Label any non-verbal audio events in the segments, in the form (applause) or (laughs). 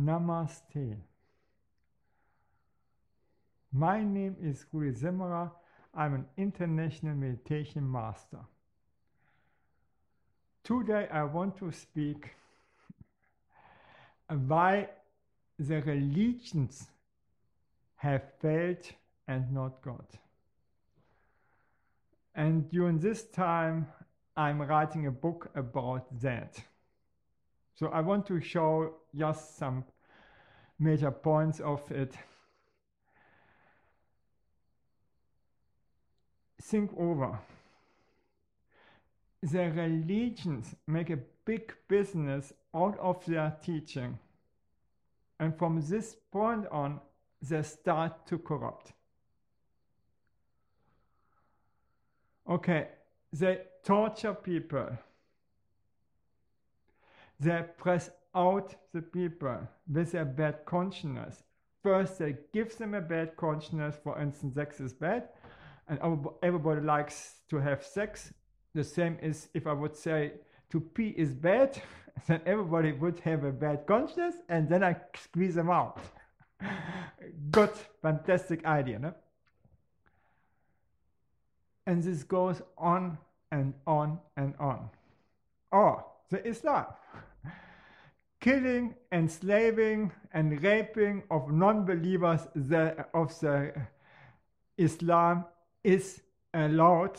Namaste. My name is Rudi Zimmerer. I'm an international meditation master. Today I want to speak why the religions have failed and not God. And during this time, I'm writing a book about that. So I want to show just some major points of it. Think over. The religions make a big business out of their teaching. And from this point on, they start to corrupt. Okay, they torture people. They press out the people with a bad conscience. First, they give them a bad conscience, for instance, sex is bad, and everybody likes to have sex. The same is if I would say to pee is bad, (laughs) then everybody would have a bad conscience, and then I squeeze them out. (laughs) Good, fantastic idea, no? And this goes on and on and on. Oh, or the Islam. Killing, enslaving, and raping of non-believers of the Islam is allowed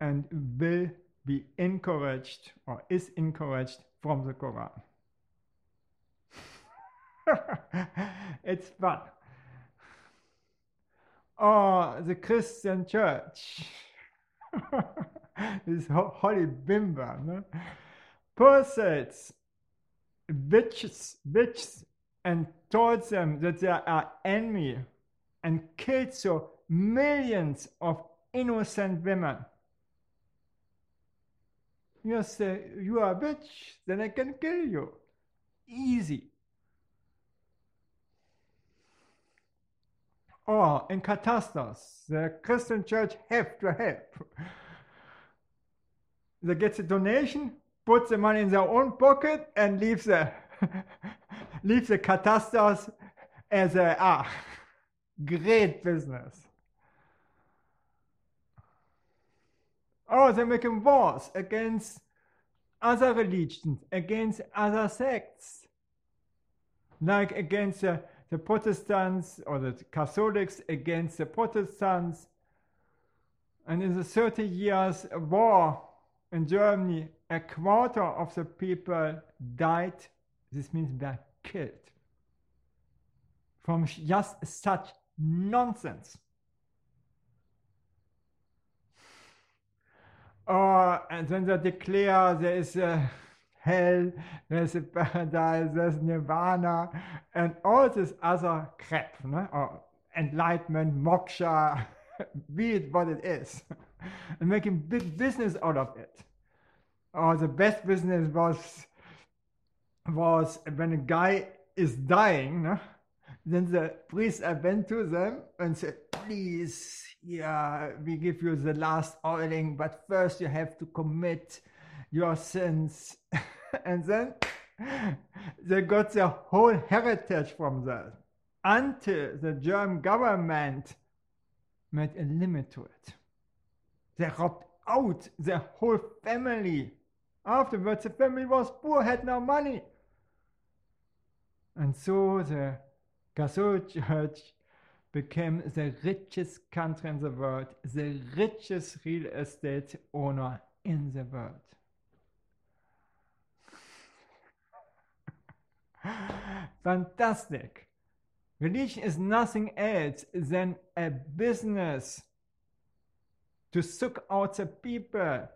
and will be encouraged or is encouraged from the Quran. (laughs) it's fun. Or the Christian church. (laughs) this holy bimba. No? Persons, witches, witches, and told them that they are enemy and killed so millions of innocent women. You say, you are a bitch, then I can kill you. Easy. Or in Catastas, the Christian church have to help. They get a donation, put the money in their own pocket, and leave the (laughs) leave the Catastas as they are. (laughs) Great business. Oh, they're making wars against other religions, against other sects, like against the, the Protestants or the Catholics against the Protestants. And in the 30 years war in Germany, a quarter of the people died. This means were killed from just such nonsense. Oh, and then they declare there is a hell, there's a paradise, there's nirvana, and all this other crap, no? or enlightenment, moksha, (laughs) be it what it is, (laughs) and making big business out of it. Or the best business was was when a guy is dying, no? then the priest went to them and said, please yeah, we give you the last oiling, but first you have to commit your sins. (laughs) and then they got their whole heritage from that until the German government made a limit to it. They robbed out their whole family. Afterwards, the family was poor, had no money. And so the Catholic Church became the richest country in the world, the richest real estate owner in the world. (laughs) Fantastic. Religion is nothing else than a business to suck out the people.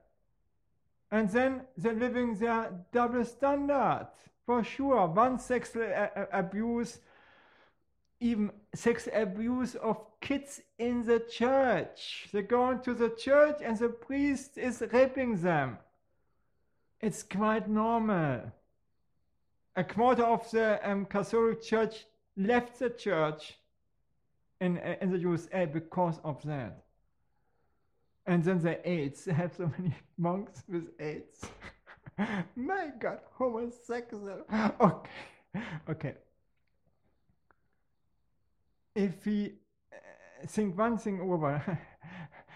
And then they're living their double standard. For sure, one sexual abuse even sex abuse of kids in the church. They go into the church and the priest is raping them. It's quite normal. A quarter of the um, Catholic Church left the church in, in the USA because of that. And then the AIDS, (laughs) have so many monks with AIDS. (laughs) My God, homosexual. Okay, okay. if we uh, think one thing over,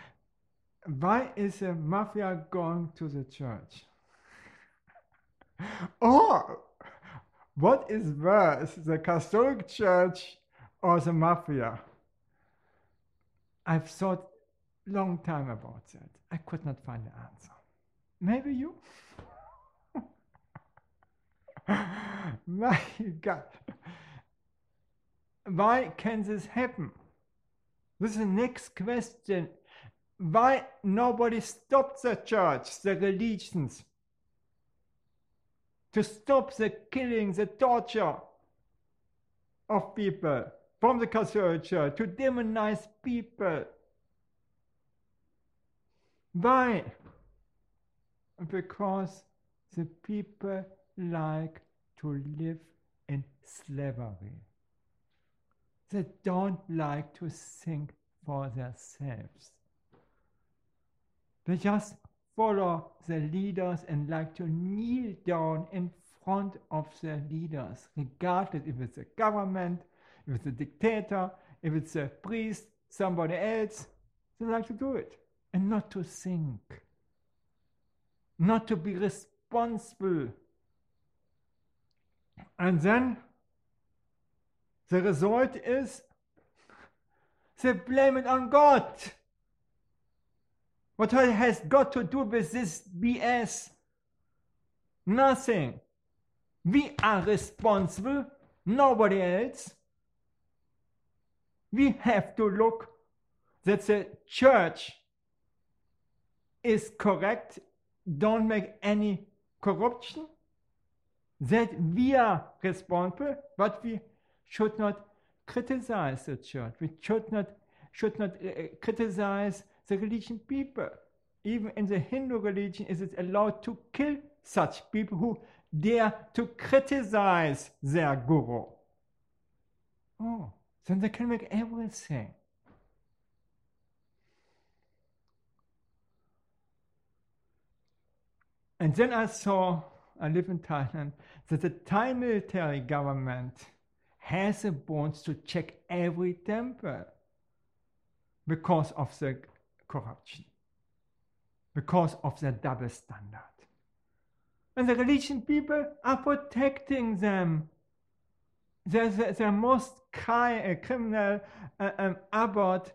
(laughs) why is the mafia going to the church? or what is worse, the Catholic Church or the mafia? I've thought long time about that. I could not find the answer. Maybe you? (laughs) My God. Why can this happen? This is the next question. Why nobody stopped the church, the religions, to stop the killing, the torture of people from the Catholic Church, to demonize people? Why? Because the people like to live in slavery. They don't like to think for themselves. They just follow the leaders and like to kneel down in front of the leaders, regardless if it's a government, if it's a dictator, if it's a priest, somebody else. They like to do it and not to think, not to be responsible. And then the result is they blame it on God. What has God to do with this BS? Nothing. We are responsible, nobody else. We have to look that the church is correct, don't make any corruption, that we are responsible, but we should not criticize the church. We should not should not uh, criticize the religion people. Even in the Hindu religion, is it allowed to kill such people who dare to criticize their guru? Oh, then they can make everything. And then I saw, I live in Thailand, that the Thai military government has a bonds to check every temple because of the corruption, because of the double standard. And the religion people are protecting them. The, the, most cri- criminal uh, um, abbot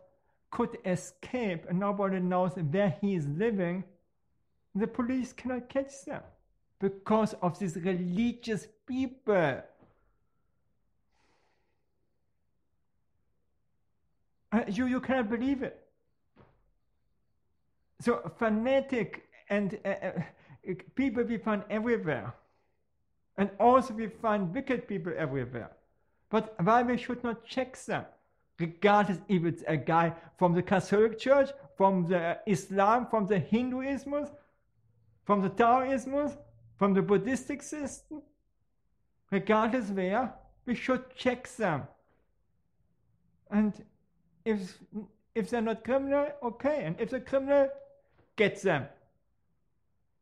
could escape and nobody knows where he is living the police cannot catch them because of these religious people. Uh, you, you cannot believe it. So fanatic and uh, uh, people we find everywhere. And also we find wicked people everywhere. But why we should not check them? Regardless if it's a guy from the Catholic Church, from the Islam, from the Hinduism, from the Taoism, from the Buddhistic system, regardless where, we should check them. And if if they're not criminal, okay. And if they're criminal, get them.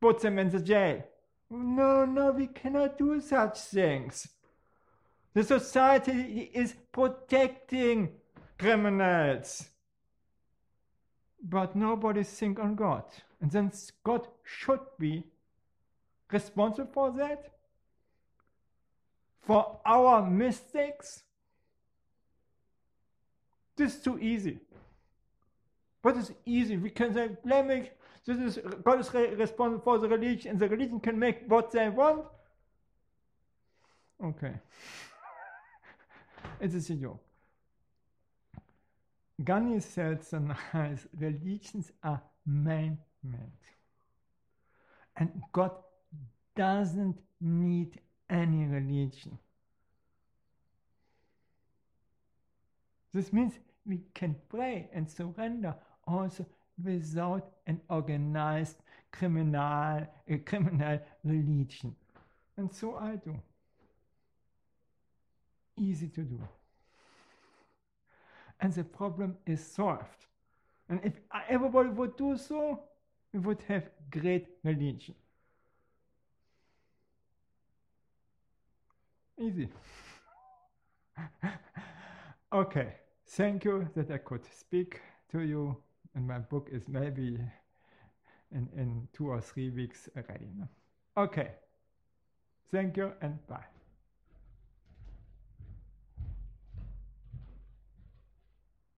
Put them in the jail. No, no, we cannot do such things. The society is protecting criminals. But nobody think on God. And then God should be responsible for that? For our mistakes? This is too easy. But it's easy. We can say, blame it. This is God is responsible for the religion, and the religion can make what they want. Okay. (laughs) it is a joke. Gandhi said so nice (laughs) religions are man made. And God doesn't need any religion. This means we can pray and surrender also without an organized criminal, a criminal religion. And so I do. Easy to do. And the problem is solved. And if everybody would do so, we would have great religion. Easy. (laughs) okay, thank you that I could speak to you, and my book is maybe in, in two or three weeks ready. Okay. Thank you and bye.